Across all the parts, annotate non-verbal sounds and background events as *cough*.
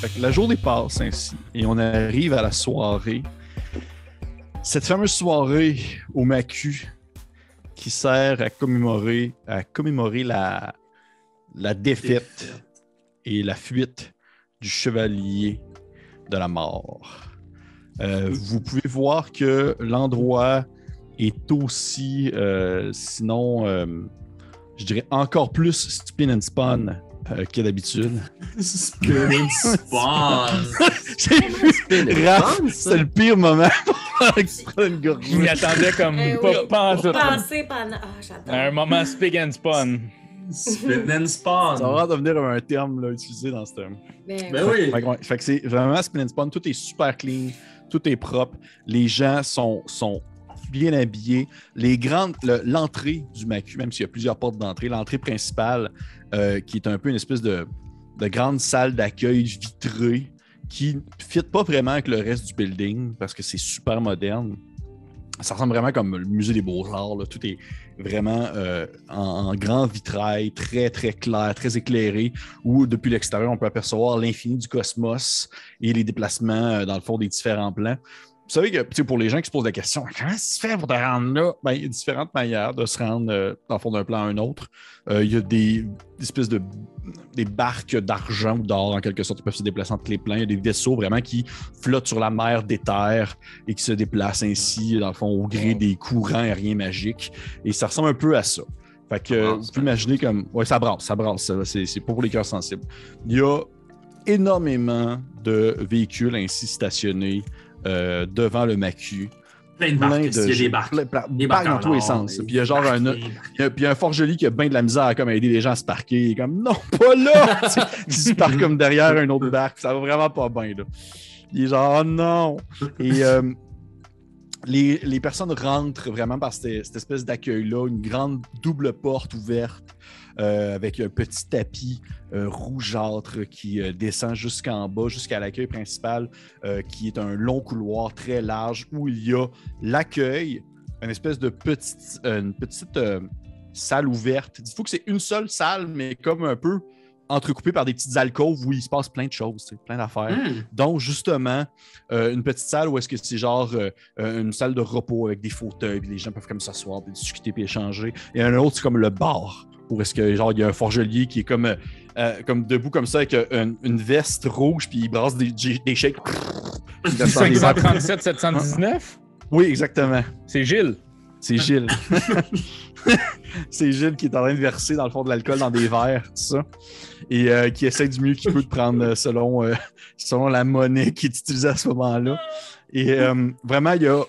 Fait que la journée passe ainsi et on arrive à la soirée. Cette fameuse soirée au Macu qui sert à commémorer, à commémorer la, la défaite et la fuite du chevalier de la mort. Euh, vous pouvez voir que l'endroit est aussi, euh, sinon, euh, je dirais encore plus spin and spawn euh, que d'habitude. Spin and *laughs* spawn. J'ai vu Spin and Raph, spawn, c'est ça. le pire moment *laughs* pour une gorgée. Je m'y attendais comme Eh pas, penser pendant. Ah. Un moment speak and spawn. Spin and Ça spawn. va devenir un terme là, utilisé dans ce terme. Ben, Ben oui. Fait que, ouais, fait que c'est vraiment spin and spawn, tout est super clean, tout est propre, les gens sont, sont bien habillés. Les grandes, le- l'entrée du Macu, même s'il y a plusieurs portes d'entrée, l'entrée principale, euh, qui est un peu une espèce de, de grande salle d'accueil vitrée, qui ne fit pas vraiment avec le reste du building parce que c'est super moderne. Ça ressemble vraiment comme le musée des beaux-arts. Tout est vraiment euh, en, en grand vitrail, très, très clair, très éclairé, où depuis l'extérieur, on peut apercevoir l'infini du cosmos et les déplacements, euh, dans le fond, des différents plans. Vous savez que pour les gens qui se posent la question, comment ça se fait pour te rendre là? Ben, il y a différentes manières de se rendre euh, dans le fond d'un plan à un autre. Euh, il y a des, des espèces de des barques d'argent ou d'or en quelque sorte qui peuvent se déplacer entre les plans. Il y a des vaisseaux vraiment qui flottent sur la mer d'éther et qui se déplacent ainsi, dans le fond, au gré des courants aériens magiques. Et ça ressemble un peu à ça. Fait que euh, vous pouvez imaginer comme. Ouais, ça brasse, ça brasse. ça, C'est c'est pas pour les cœurs sensibles. Il y a énormément de véhicules ainsi stationnés euh, devant le Macu. Plein de Plein barques. de Il y a des barques. plein- plein- Des barques barques dans en tous les or, sens. des Puis il y a genre un, barques, puis il y a un forgeli qui a bien de la misère à comme aider les gens à se parquer. Il est comme non, pas là! *laughs* Il se parque comme derrière une autre barque. Ça va vraiment pas bien. Là. Il est genre oh non! Et euh, les, les personnes rentrent vraiment par cette, cette espèce d'accueil-là, une grande double porte ouverte euh, avec un petit tapis euh, rougeâtre qui euh, descend jusqu'en bas, jusqu'à l'accueil principal, qui est un long couloir très large où il y a l'accueil, une espèce de petite, une petite salle ouverte. Il faut que c'est une seule salle, mais comme un peu entrecoupée par des petites alcôves où il se passe plein de choses, plein d'affaires. Hmm. Donc, justement, euh, une petite salle où est-ce que c'est genre euh, euh, une salle de repos avec des fauteuils, puis les gens peuvent comme s'asseoir, puis discuter, puis échanger. Et un autre, c'est comme le bar, où est-ce que genre il y a un forgelier qui est comme, euh, comme debout comme ça avec une, une veste rouge, puis il brasse des, des shakes. *laughs* Il descend des arbres. 537 719 Oui, exactement. C'est Gilles. C'est *laughs* Gilles. c'est Gilles qui est en train de verser dans le fond de l'alcool dans des verres, tout ça. Et euh, qui essaie du mieux qu'il peut de prendre euh, selon, euh, selon la monnaie qui est utilisée à ce moment-là. Et euh, vraiment, il y a.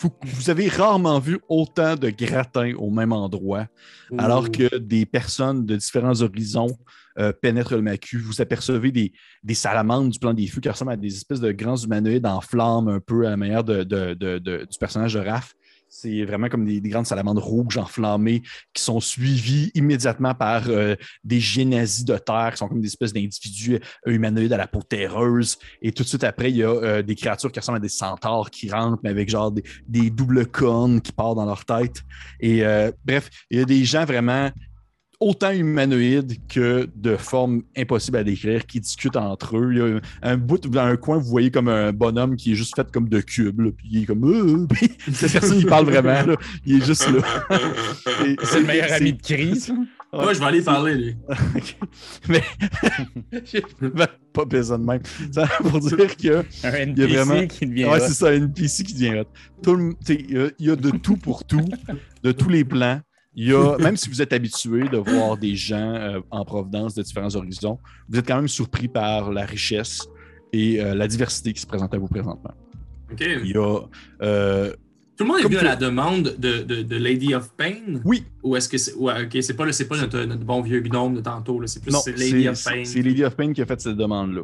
vous, vous avez rarement vu autant de gratins au même endroit, alors que des personnes de différents horizons pénètrent le macu. Vous apercevez des, des salamandres du plan des feux qui ressemblent à des espèces de grands humanoïdes en flammes, un peu à la manière de, de- de- de- du personnage de Raph. C'est vraiment comme des, des grandes salamandres rouges enflammées qui sont suivies immédiatement par euh, des génazis de terre qui sont comme des espèces d'individus euh, humanoïdes à la peau terreuse. Et tout de suite après, il y a euh, des créatures qui ressemblent à des centaures qui rentrent, mais avec genre des, doubles cornes qui partent dans leur tête. Et bref, il y a des gens vraiment autant humanoïdes que de formes impossibles à décrire qui discutent entre eux. Il y a un, un bout dans un coin, vous voyez comme un bonhomme qui est juste fait comme de cubes. là, puis il est comme. Euh, puis *laughs* cette personne, il parle vraiment. là, il est juste là. *laughs* C'est le meilleur ami de Chris. Moi, je vais aller parler, lui. *laughs* Mais vraiment pas besoin de même. Ça pour dire que Un Il y a NPC vraiment- qui devient. ouais, c'est ça, une PC qui devient. Tout le- il y, a de tout pour tout, de tous les plans. Il y a, même si vous êtes habitué de voir des gens euh, en provenance de différents horizons, vous êtes quand même surpris par la richesse et euh, la diversité qui se présente à vous présentement. Il y a euh, Tout le monde est venu à la demande de, de, de Lady of Pain? Oui. Ou est-ce que c'est. Ouais, ok, c'est pas, c'est pas notre, notre bon vieux gnome de tantôt. C'est plus Non, Lady of Pain. c'est Lady of Pain qui a fait cette demande-là.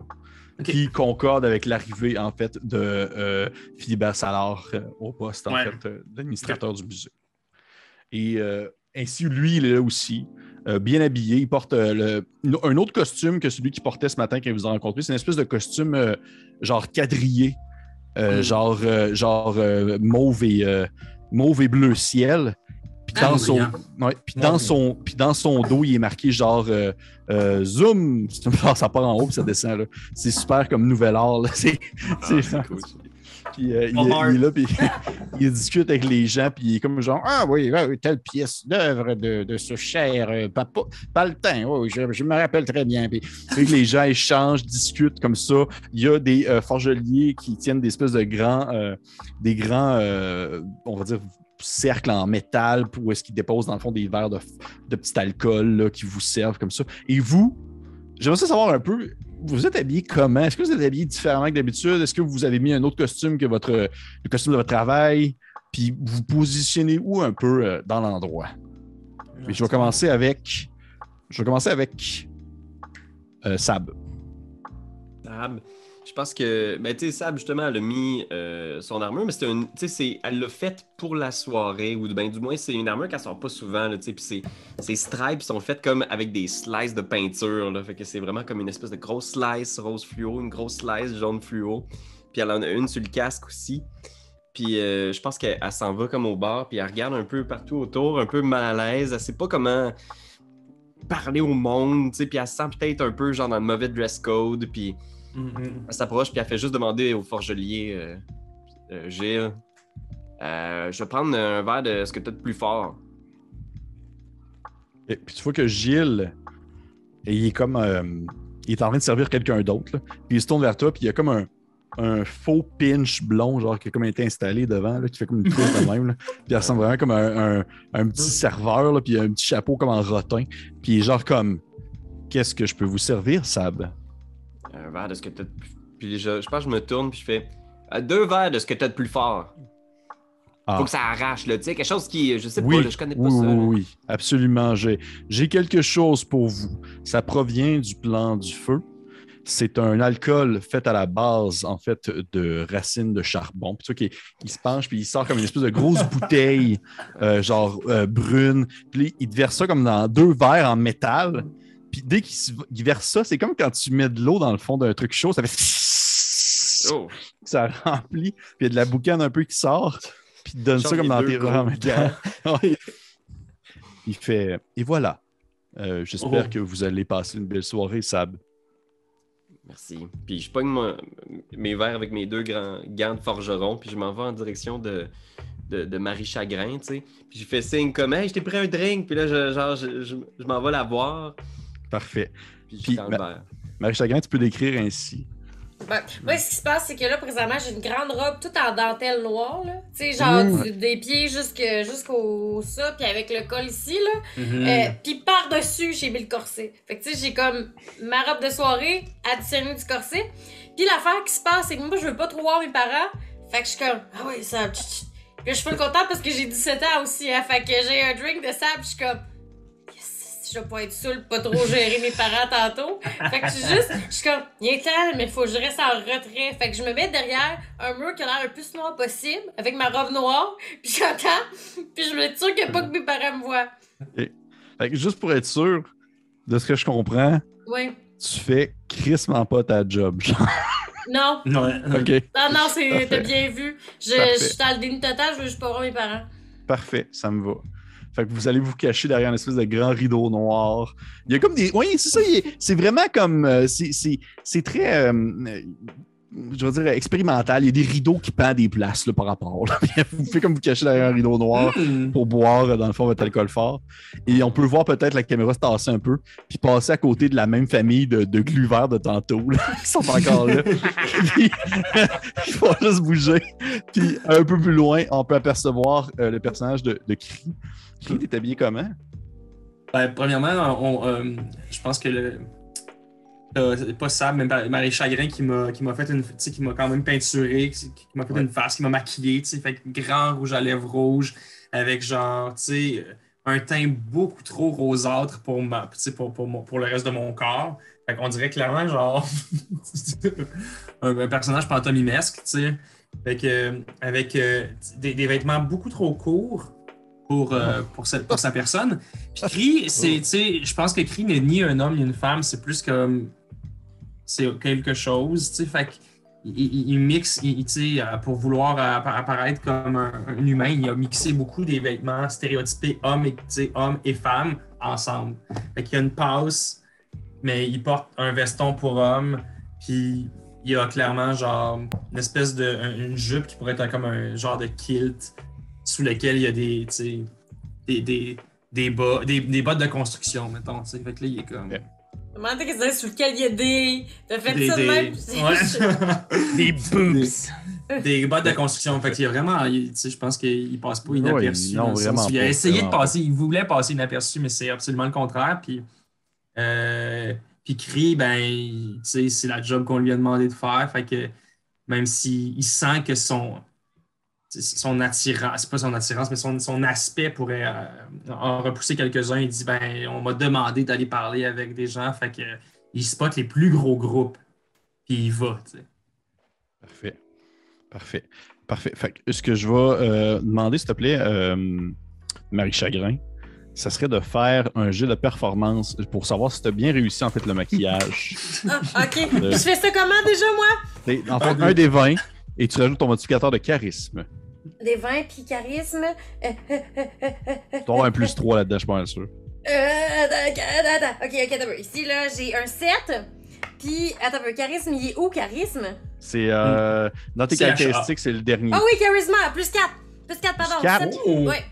Qui concorde avec l'arrivée, en fait, de euh, Philibert Salard euh, au poste, en Ouais. fait, euh, d'administrateur du musée. Et euh, ainsi, lui, il est là aussi, euh, bien habillé. Il porte euh, le- un autre costume que celui qu'il portait ce matin quand il vous a rencontré. C'est une espèce de costume euh, genre quadrillé, Mm. genre, genre mauve, et, mauve et bleu ciel. Puis Puis dans, Ah, son, ouais, puis dans, Ouais. son, puis dans son dos, il est marqué genre Zoom. *laughs* Ça part en haut puis ça descend. là. C'est super comme nouvel art. *laughs* C'est, Ah, cool. Puis euh, il, est là, puis *laughs* il discute avec les gens, puis il est comme genre Ah oui, oui, telle pièce d'œuvre de, de ce cher euh, papa, Paltin, oui, je, je me rappelle très bien. Puis, les gens échangent, discutent comme ça. Il y a des euh, forgeliers qui tiennent des espèces de grands, euh, des grands, euh, on va dire, cercles en métal pour est-ce qu'ils déposent dans le fond des verres de, de petit alcool là, qui vous servent comme ça. Et vous, j'aimerais ça savoir un peu, vous êtes habillé comment? Est-ce que vous êtes habillé différemment que d'habitude? Est-ce que vous avez mis un autre costume que votre, le costume de votre travail? Puis vous vous positionnez où un peu euh, dans l'endroit? Je vais commencer avec. Je vais commencer avec euh, Sab. Sab, je pense que, ben, tu sais, Sab, justement, elle a mis euh, son armure, mais c'est elle l'a faite pour la soirée, ou ben, du moins, c'est une armure qu'elle sort pas souvent, là, tu sais, puis ses, stripes sont faites comme avec des slices de peinture, là, fait que c'est vraiment comme une espèce de grosse slice rose fluo, une grosse slice jaune fluo, puis elle en a une sur le casque aussi. Puis euh, je pense qu'elle elle s'en va comme au bar, puis elle regarde un peu partout autour, un peu mal à l'aise. Elle sait pas comment parler au monde, tu sais, puis elle se sent peut-être un peu genre dans le mauvais dress code, puis Mhm. elle s'approche, puis elle fait juste demander au forgelier, euh, euh, Gilles, euh, je vais prendre un verre de ce que tu as de plus fort. Et puis tu vois que Gilles, il est comme. euh, il est en train de servir quelqu'un d'autre. Puis il se tourne vers toi, puis il y a comme un, un faux pinch blond, genre qui a comme été installé devant, là, qui fait comme une touche de *laughs* même. là. Puis il ressemble vraiment comme un, un- un petit serveur, là, puis il a un petit chapeau comme en rotin. Puis il est genre comme. Qu'est-ce que je peux vous servir, Sab? Un verre de ce que tu as de plus Puis je, je pense que je me tourne, puis je fais euh, deux verres de ce que tu as de plus fort. Ah. Faut que ça arrache, là, tu sais, quelque chose qui, je sais Oui, pas, là, je connais pas oui, ça. oui, là. oui, absolument. J'ai, j'ai quelque chose pour vous. Ça provient du plan du feu. C'est un alcool fait à la base, en fait, de racines de charbon. Puis tu vois qu'il il se penche, puis il sort comme une espèce de grosse *laughs* bouteille, euh, genre euh, brune. Puis il te verse ça comme dans deux verres en métal. Puis dès qu'il se- il verse ça, c'est comme quand tu mets de l'eau dans le fond d'un truc chaud, ça fait... Oh, *laughs* Ça remplit, puis il y a de la boucane un peu qui sort, puis il te donne ça comme dans tes rangs. *laughs* Il fait Et voilà. Euh, J'espère Oh. que vous allez passer une belle soirée, Sab. merci. Puis je pogne mon- mes verres avec mes deux grands gants de forgeron, puis je m'en vais en direction de, de, de Marie Chagrin, tu sais. Puis je fais signe comme, hey, je t'ai pris un drink, puis là, je, genre, je, je- je m'en vais la voir, Parfait. puis ma-. Marie Chagrin, tu peux décrire ainsi. Ben, moi, ce qui se passe, c'est que là, présentement, j'ai une grande robe toute en dentelle noire, là. Tu sais, genre Mmh. du- des pieds jusque- jusqu'au ça, puis avec le col ici, là. Mhm. Euh, puis par-dessus, j'ai mis le corset. Fait que, tu sais, j'ai comme ma robe de soirée additionnée du corset. Puis l'affaire qui se passe, c'est que moi, je veux pas trop voir mes parents. Fait que je suis comme, ah oui, ça. tch, tch. Puis là, je suis full contente parce que j'ai 17 ans aussi, hein. Fait que j'ai un drink de sable, je suis comme, je vais pas être saoul, pas trop gérer mes parents tantôt. Fait que je suis juste, je suis comme, il est temps, mais faut que je reste en retrait. Fait que je me mets derrière un mur qui a l'air le plus noir possible, avec ma robe noire, puis j'entends, puis je me suis sûre qu'il y a pas que mes parents me voient. Fait que juste pour être sûr de ce que je comprends, tu fais crissement pas ta job. genre. Non. Ouais. OK, Non, non, c'est t'as bien vu. Je, je suis dans le déni total, je veux juste pas voir mes parents. parfait, ça me va. Fait que vous allez vous cacher derrière une espèce de grand rideau noir. Il y a comme des. Oui, c'est ça. C'est vraiment comme. euh, c'est- très. euh, euh, je veux dire, expérimental. Il y a des rideaux qui pendent des places là, par rapport. là. *laughs* vous faites comme vous cacher derrière un rideau noir Mhm. pour boire, dans le fond, votre alcool fort. Et on peut voir peut-être la caméra se tasser un peu, puis passer à côté de la même famille de, de glu verts de tantôt, là, *laughs* qui sont encore là. *laughs* Puis, ils vont juste bouger. Puis un peu plus loin, on peut apercevoir euh, le personnage de, de Cri. Cri, t'es habillé comment? Ben, premièrement, on, euh, je pense que le. euh, c'est pas Sab, mais Mar- Marie Chagrin qui m'a fait une. Qui m'a quand même peinturé, qui, qui m'a fait Ouais. une face, qui m'a maquillé, tu fait grand rouge à lèvres rouge, avec genre, tu sais, un teint beaucoup trop rosâtre pour, ma, pour, pour, mon- pour le reste de mon corps. Fait qu'on dirait clairement, genre, *laughs* un, un personnage pantomimesque, tu sais. Fait que, euh, avec euh, des, des vêtements beaucoup trop courts pour, euh, pour, cette- pour sa personne. Puis Cree, c'est, tu sais, je pense que Cree n'est ni un homme ni une femme, c'est plus comme. C'est quelque chose, tu sais. Fait il, il- il mixe, il- euh, pour vouloir appa- apparaître comme un, un humain, il a mixé beaucoup des vêtements stéréotypés hommes et, tu sais, hommes et femmes ensemble. Fait qu'il y a une passe, mais il porte un veston pour homme, puis il y a clairement genre une espèce de un- une jupe qui pourrait être comme un genre de kilt sous lequel il y a des, des, des, des, bas, des, des bottes de construction, mettons. tu sais. Fait que là, il est comme. Demandez qu'est-ce que c'est sur lequel il y a des. T'as fait Des, ça de même? ouais. *laughs* Des boobs. des bottes de construction. Fait qu'il y a vraiment, il- tu sais, je pense qu'il passe pas Ouais, inaperçu. non, vraiment il a essayé de passer, il voulait passer inaperçu, mais c'est absolument le contraire. Puis, euh, puis Cree, ben, il- tu sais, c'est la job qu'on lui a demandé de faire. Fait que même s'il il sent que son, son attirance, c'est pas son attirance, mais son, son aspect pourrait euh, en repousser quelques-uns, il dit, ben, on m'a demandé d'aller parler avec des gens. Fait que il spot les plus gros groupes. Puis il va, tu sais. Parfait. Parfait. Parfait. Fait que ce que je vais euh, demander, s'il te plaît, euh, Marie Chagrin, ça serait de faire un jeu de performance pour savoir si tu as bien réussi en fait le maquillage. *laughs* Ah, ok. Je fais ça comment déjà, moi? En fait, un des 20 et tu rajoutes ton modificateur de charisme. Des vins puis charisme. Euh, euh, euh, euh, euh, avoir un plus 3 là-dedans, je mal sûr. euh, attends, attends, attends. Ok, ok, attends. Ici, là, j'ai un 7. Puis, attends. Charisme, il est où, charisme? C'est euh, dans tes caractéristiques, c'est le dernier. Ah oui, charisme, plus 4. Plus 4, pardon. Plus quatre? sept. Oh! Ouais,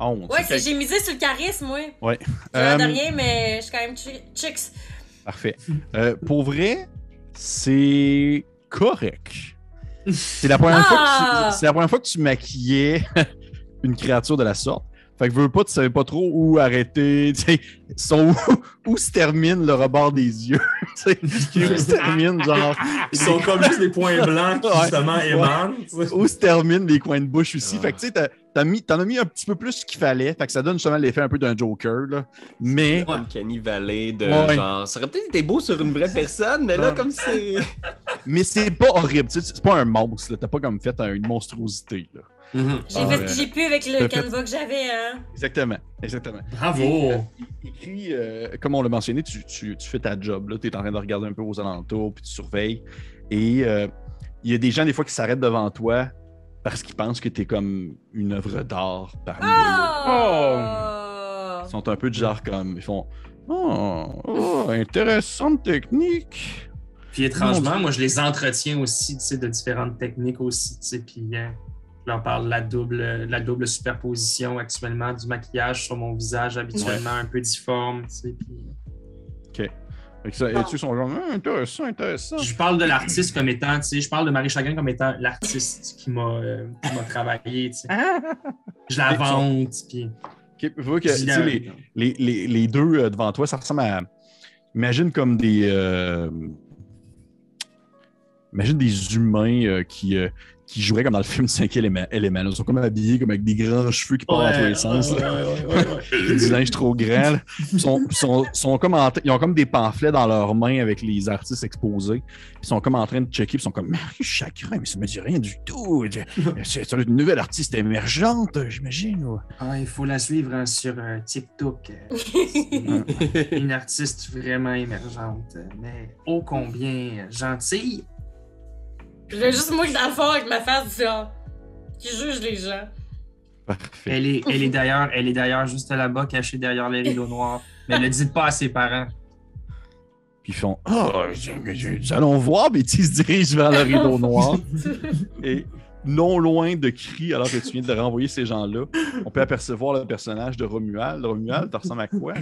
11. ouais j'ai misé sur le charisme, oui. Ouais. J'ai l'air de Euh, rien, mais je suis quand même chi- chicks. Parfait. Euh, pour vrai, c'est correct. C'est la, première fois que Ah! tu- c'est la première fois que tu maquillais *laughs* une créature de la sorte. Fait que veux pas, tu savais pas trop où arrêter. *laughs* tu sais, Sont où, où se termine le rebord des yeux. *laughs* tu sais, où se termine, genre. Ils sont comme juste des points blancs qui Ouais. justement émanent. Où se terminent les coins de bouche aussi. Ah. Fait que tu sais, mis- t'en as mis un petit peu plus qu'il fallait. Fait que ça donne justement l'effet un peu d'un Joker. Là. Mais. Valley de Ouais. genre. Ça aurait peut-être été beau sur une vraie personne, mais là, Ouais. comme c'est. *laughs* Mais c'est pas horrible. C'est pas un monstre. là. T'as pas comme fait un- une monstruosité. Là. J'ai Ah, fait ouais. ce que j'ai pu avec le fait- canevas que j'avais, hein. Exactement. Exactement. Bravo! Il écrit, euh, comme on l'a mentionné, tu, tu- tu fais ta job. Tu es en train de regarder un peu aux alentours, puis tu surveilles. Et euh, il y a des gens, des fois, qui s'arrêtent devant toi parce qu'ils pensent que tu es comme une œuvre d'art parmi eux. Oh! Ils sont un peu du genre comme. Ils font Oh, oh, intéressante technique. Puis étrangement, moi, je les entretiens aussi, tu sais, de différentes techniques aussi, tu sais, puis euh, je leur parle de la double, de la double superposition actuellement du maquillage sur mon visage habituellement un peu difforme, tu sais, puis ça- et tu sont genre Ah, intéressant, intéressant. je parle de l'artiste comme étant, tu sais, je parle de Marie Chagrin comme étant l'artiste qui m'a euh, qui m'a travaillé, tu sais. Je la vante, puis vous que les, les, les, les deux euh, devant toi, ça ressemble à. Imagine comme des. euh, Imagine des humains euh, qui, euh, qui joueraient comme dans le film 5 éléments. éléments, là. Ils sont comme habillés comme avec des grands cheveux qui partent dans tous les sens. ouais, là. ouais, ouais, ouais, *laughs* ouais. du linge trop grand. là. Ils, sont, ils sont- sont comme en- ils ont comme des pamphlets dans leurs mains avec les artistes exposés. Ils sont comme en train de checker. Ils sont comme Marie Chagrin, mais ça me dit rien du tout. *laughs* C'est une nouvelle artiste émergente, j'imagine. Ah, il faut la suivre hein, sur euh, TikTok. euh, *laughs* une artiste vraiment émergente, mais ô combien gentille. Veux juste moi qui dans le fond avec ma face qui juge les gens. Parfait. Elle est, elle est d'ailleurs, elle est d'ailleurs juste là-bas, cachée derrière les rideaux noirs. Mais ne dites pas à ses parents. Puis ils font Ah, je- je- nous allons voir. Mais ils se dirigent vers le rideau noir. Et non loin de cri, alors que tu viens de renvoyer ces gens-là, on peut apercevoir le personnage de Romuald. Romuald, tu ressembles à quoi?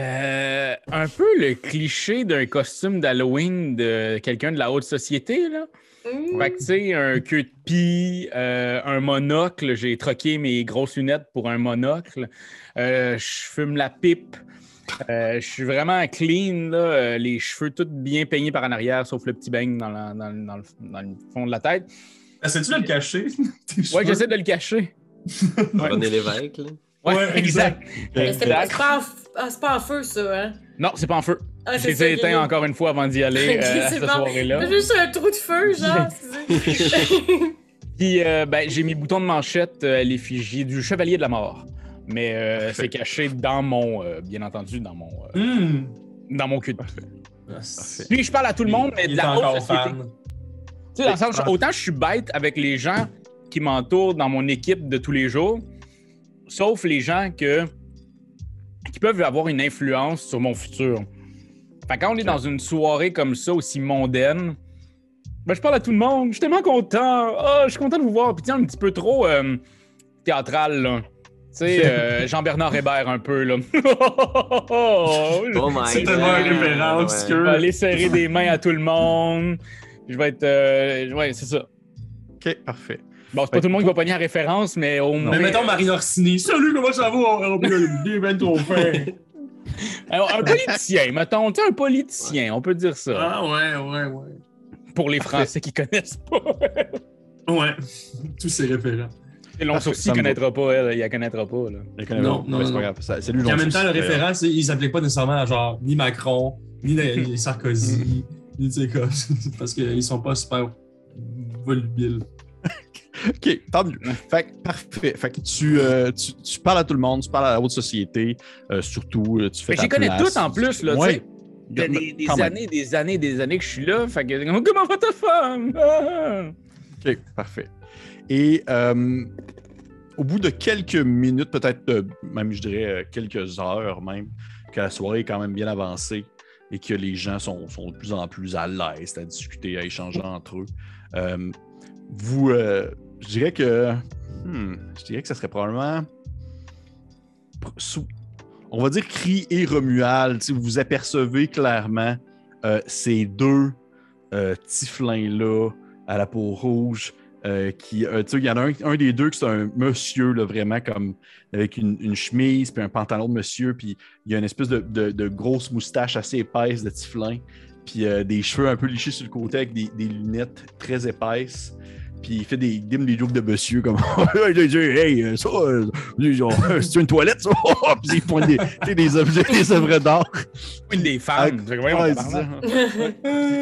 Euh, un peu le cliché d'un costume d'Halloween de quelqu'un de la haute société, là. Mmh. Fait que, tu sais, un queue de pie, euh, un monocle. J'ai troqué mes grosses lunettes pour un monocle. Euh, je fume la pipe. Euh, je suis vraiment clean, là. les cheveux tous bien peignés par en arrière, sauf le petit beigne dans, la- dans le- dans le, dans le fond de la tête. Essaies-tu de le cacher? *laughs* Ouais, j'essaie de le cacher. *laughs* Ouais. René Lévesque, là. Ouais, Ouais, exact. Mais c'est pas, Exact. c'est pas, en f- ah, pas en feu, ça, hein? Non, c'est pas en feu. Ah, J'ai ça, été éteint ok. encore une fois avant d'y aller *laughs* euh, cette bon. soirée-là. C'est juste un trou de feu, genre. *laughs* *laughs* Puis, euh, ben, j'ai mis bouton de manchette à l'effigie du chevalier de la mort. Mais euh, c'est caché dans mon, euh, bien entendu, dans mon, euh, Hmm. dans mon cul de pied. Parfait. Puis, je parle à tout le monde, mais Il de la haute société. fan. Tu sais, dans le sens, autant je suis bête avec les gens qui m'entourent dans mon équipe de tous les jours, sauf les gens que, qui peuvent avoir une influence sur mon futur. Fait que quand on est dans une soirée comme ça, aussi mondaine, ben, je parle à tout le monde. Je suis tellement content. Ah, je suis content de vous voir. Puis tiens, un petit peu trop euh, théâtral, là. Tu sais, euh, *laughs* Jean-Bernard Hébert un peu, là. Oh my C'est tellement un God, référent ouais. obscur. Je vais aller serrer des mains à tout le monde. Je vais être. euh, ouais, c'est ça. Ok, parfait. Bon, c'est pas tout le monde qui va pogner la référence, mais au moins. Mais mettons Marine Orsini. Salut, comment ça va? On ben trop fin. *laughs* Alors, un politicien, mettons, tu sais, un politicien, on peut dire ça. Ah ouais, ouais, ouais. Pour les Français qui connaissent pas. *laughs* Ouais. Tous ces référents. Et long sourcil me connaîtra pas, elle, il la connaîtra pas. Là. Je connais Non, pas, non, mais c'est non. pas grave. Ça- C'est lui Puis en même temps, le référent, c'est- ils s'appliquent pas nécessairement à genre ni Macron, ni, ni Sarkozy, ni tu sais quoi. *laughs* Parce qu'ils sont pas super volubiles. OK, tant mieux. Fait que, parfait. Fait que tu, euh, tu, tu parles à tout le monde, tu parles à la haute société, euh, surtout, euh, tu fais j'y connais place. toutes en plus, là, tu sais. Il y a des, années, des années, des années que je suis là. Fait que, *laughs* comment va ta femme? Ah! *laughs* OK, parfait. Et euh, au bout de quelques minutes, peut-être même, je dirais, quelques heures même, que la soirée est quand même bien avancée et que les gens sont, sont de plus en plus à l'aise à discuter, à échanger entre eux, vous, euh, je dirais que, hmm, je dirais que ça serait probablement, on va dire cri et Romuald, si vous apercevez clairement euh, ces deux euh, tiflins-là à la peau rouge euh, il y en a un, un des deux qui c'est un monsieur, là, vraiment comme avec une, chemise puis un pantalon de monsieur, puis il y a une espèce de, grosse moustache assez épaisse de tiflin, puis des cheveux un peu lichés sur le côté avec des lunettes très épaisses. Puis il fait des, il des jokes de monsieur comme *laughs* Hey, ça, genre, *laughs* c'est une toilette, ça? *laughs* Puis il pointe des, des objets, des œuvres d'art. Une des femmes. Ouais, ça.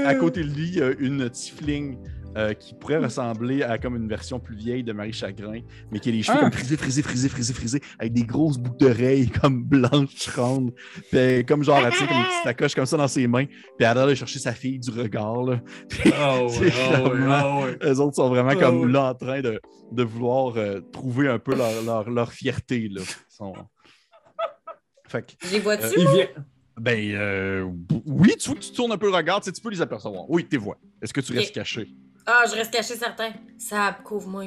à côté de lui, il y a une tifling euh, qui pourrait ressembler à comme une version plus vieille de Marie Chagrin, mais qui a les cheveux Ah. comme frisés, frisés, frisés, frisés, frisés, avec des grosses boucles d'oreilles *laughs* comme blanches, rondes. Puis comme genre, tu sais, comme une petite sacoche comme ça dans ses mains. Puis elle a l'air de chercher sa fille du regard. Là. *laughs* Puis Ah ouais, ah ouais, eux autres sont vraiment comme là en train de, de vouloir euh, trouver un peu leur, leur, leur fierté. Là. Ils sont- Fait que, Les vois-tu? Euh, ben, euh, oui, tu vois que tu tournes un peu le regard, tu sais, tu peux les apercevoir. Oui, t'es vois. Est-ce que tu restes caché? Ah, je reste caché certain. Ça couvre-moi.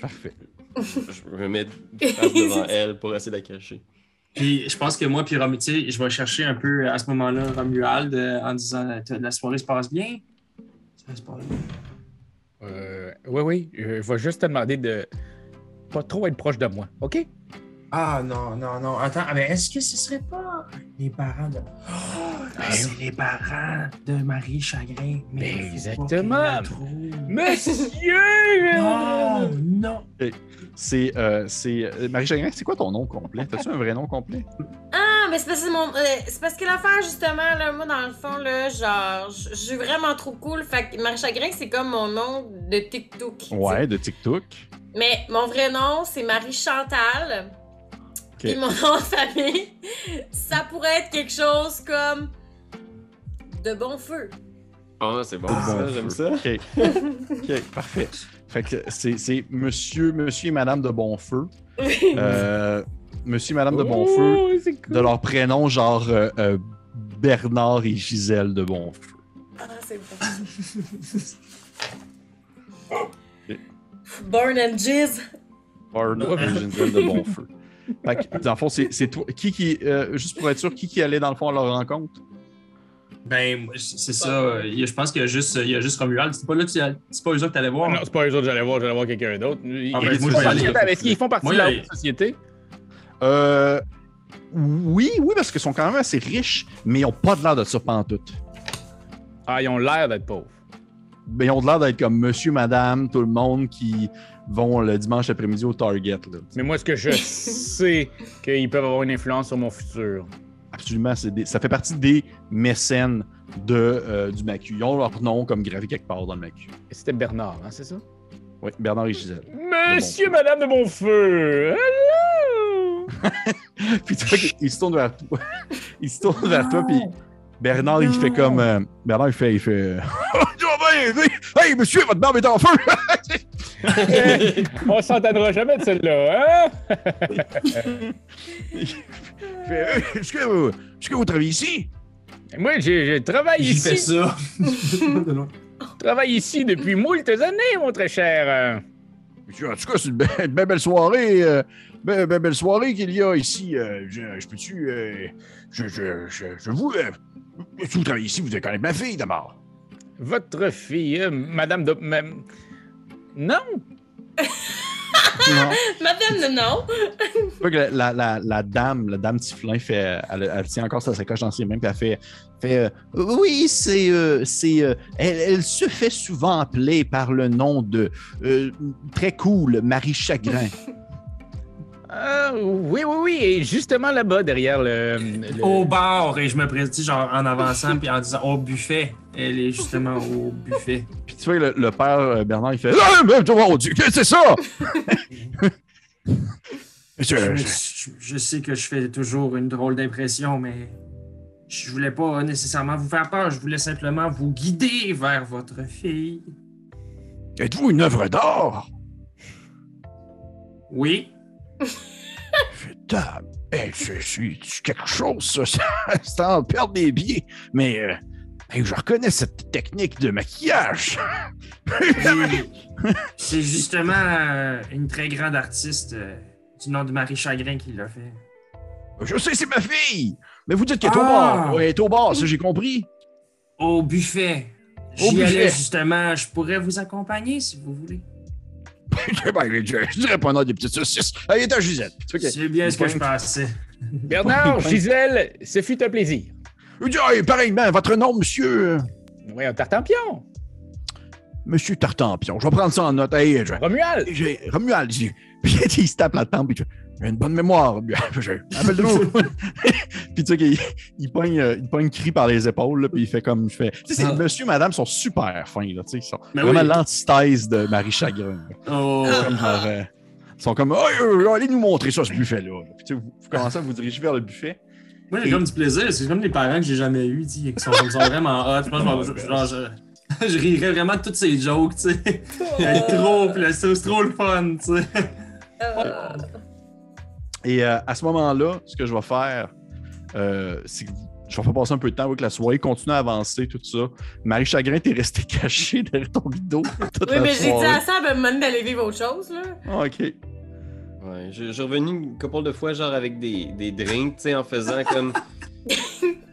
Parfait. *laughs* Je me mets devant elle pour essayer de la cacher. Puis je pense que moi, puis Romu, tu sais, je vais chercher un peu à ce moment-là Romuald euh, en disant euh, la soirée se passe bien? Ça se passe bien. Euh, oui, oui. Je vais juste te demander de pas trop être proche de moi, OK? Ah non, non, non. Attends, mais est-ce que ce serait pas les parents de. Oh, c'est les parents de Marie Chagrin. Mais Ben, exactement. Monsieur! Non, non. C'est. Euh, c'est euh, Marie Chagrin, c'est quoi ton nom complet? T'as-tu un vrai nom complet? Ah, mais c'est parce que c'est mon. euh, c'est parce que l'affaire, justement, là, moi, dans le fond, là, genre, je suis vraiment trop cool. Fait que Marie Chagrin, c'est comme mon nom de TikTok. Ouais, de TikTok. Mais mon vrai nom, c'est Marie Chantal. Ok. Puis mon nom de famille, ça pourrait être quelque chose comme. De bon feu. Ah, c'est bon, ça, j'aime ça. OK. OK, parfait. Fait que c'est c'est monsieur, monsieur et madame de Bonfeu. *laughs* Euh, monsieur et madame de Bonfeu, Oh, cool. de leur prénom, genre euh, euh, Bernard et Gisèle de Bonfeu. Ah, c'est bon. *laughs* Burn and Jizz. Bernard et Gisèle de Bonfeu. Fait que, dans le fond, c'est c'est toi. Qui qui. euh, juste pour être sûr, qui qui allait dans le fond à leur rencontre? Ben, moi, c'est ça. il y a- Je pense qu'il y a juste, il y a juste Romuald. C'est pas là, c'est pas eux autres que t'allais voir? Non, c'est pas eux autres que j'allais voir, j'allais voir quelqu'un d'autre. Ils- Ah, ben, Est-ce qu'ils font partie Moi, de la haute société? Euh, oui, oui, parce qu'ils sont quand même assez riches, mais ils n'ont pas de l'air de ça pantoute. Ah, ils ont l'air d'être pauvres. Mais ils ont de l'air d'être comme monsieur, madame, tout le monde qui vont le dimanche après-midi au Target. là. Mais moi, ce que je *laughs* sais, qu'ils peuvent avoir une influence sur mon futur. Absolument, des- ça fait partie des mécènes de, euh, du Macu. Ils ont leur nom comme gravé quelque part dans le Macu. Et c'était Bernard, hein, c'est ça? Oui, Bernard et Gisèle. Monsieur, madame de Bonfeu! *laughs* Hello! puis tu vois qu'il se tourne vers toi. *laughs* il se tourne vers toi, puis Bernard, il fait comme. euh, Bernard, il fait. Il fait hey, hey, monsieur, votre barbe est en feu! *laughs* On s'entendra jamais de celle-là, hein? *laughs* Euh, Est-ce que, vous- est-ce que vous travaillez ici? Moi, je, je travaille J'ai fait ici. ça. Je *laughs* travaille ici depuis moultes années, mon très cher. Monsieur, en tout cas, c'est une, be- une belle, belle soirée. euh, belle, belle, belle soirée qu'il y a ici. euh, je, je peux-tu. euh, je, je, je, je vous. euh, si vous travaillez ici, vous devez connaître ma fille d'abord. Votre fille, euh, Madame de... Non? Non. Madame, non, la, la, la, la dame, la dame Tiflin, fait, elle, elle tient encore sa sacoche dans ses mains, puis elle fait, fait euh, Oui, c'est. euh, c'est euh, elle, elle se fait souvent appeler par le nom de euh, très cool Marie Chagrin. Oui, oui, oui. Et justement là-bas, derrière le... le- Au bar, et je me présente, genre en avançant, puis en disant au buffet. Elle est justement au buffet. Tu vois, le, le père euh, Bernard, il fait Ah, mais mon Dieu, qu'est-ce que c'est ça? *laughs* Je, sais que je fais toujours une drôle d'impression, mais je voulais pas nécessairement vous faire peur. Je voulais simplement vous guider vers votre fille. êtes-vous une œuvre d'art? Oui. *laughs* Putain, hey, je suis quelque chose, ça. *laughs* C'est en perdre des pieds. Mais euh, hey, je reconnais cette technique de maquillage. *laughs* C'est justement euh, une très grande artiste euh, du nom de Marie Chagrin qui l'a fait. Je sais, c'est ma fille. Mais vous dites qu'elle est au Ah. bar. Ouais, elle est au bar, ça j'ai compris. Au buffet. Au J'y buffet. allais justement. Je pourrais vous accompagner si vous voulez. *laughs* Ben, je, dirais pas non des petites saucisses. Allez, à Gisette. Tu vois que- C'est bien ce que je pensais. Bernard, Gisèle, ce fut un plaisir. Il dit, Hey, pareillement, votre nom, monsieur. euh, Oui, un tartampion. Monsieur Tartampion. Je vais prendre ça en note. Hey, je- Romuald. j'ai Romuald, *laughs* Puis il se tape la tempe. Puis j'ai une bonne mémoire, Romuald. *laughs* Je appelle de nous. *laughs* puis tu sais qu'il il pogne, euh, il pogne cri par les épaules. là, puis il fait comme je fais. Tu sais, c'est- Ah. monsieur, madame sont super fins. Là, tu sais, ils sont Ben vraiment oui. l'antithèse de Marie Chagrin. Oh. Comme genre, euh, ils sont comme, euh, allez nous montrer ça, ce buffet-là. Puis tu sais, vous, vous commencez à vous diriger vers le buffet. Moi, j'ai comme du plaisir. C'est comme les parents que j'ai jamais eus, qui sont, sont vraiment hot. Je pense que je, genre, je, je rirais vraiment de toutes ces jokes, tu sais. Être trop, puis c'est trop le fun, tu sais. Euh, Et euh, à ce moment-là, ce que je vais faire, euh, c'est que je vais faire passer un peu de temps avec la soirée, continuer à avancer, tout ça. Marie Chagrin, t'es resté caché derrière ton rideau. toute Oui, la mais j'ai dit à Sam à me demander d'aller vivre autre chose, là. Ah, ok. Ouais, je, je suis revenu une couple de fois, genre avec des, des drinks, tu sais, en faisant comme. *laughs*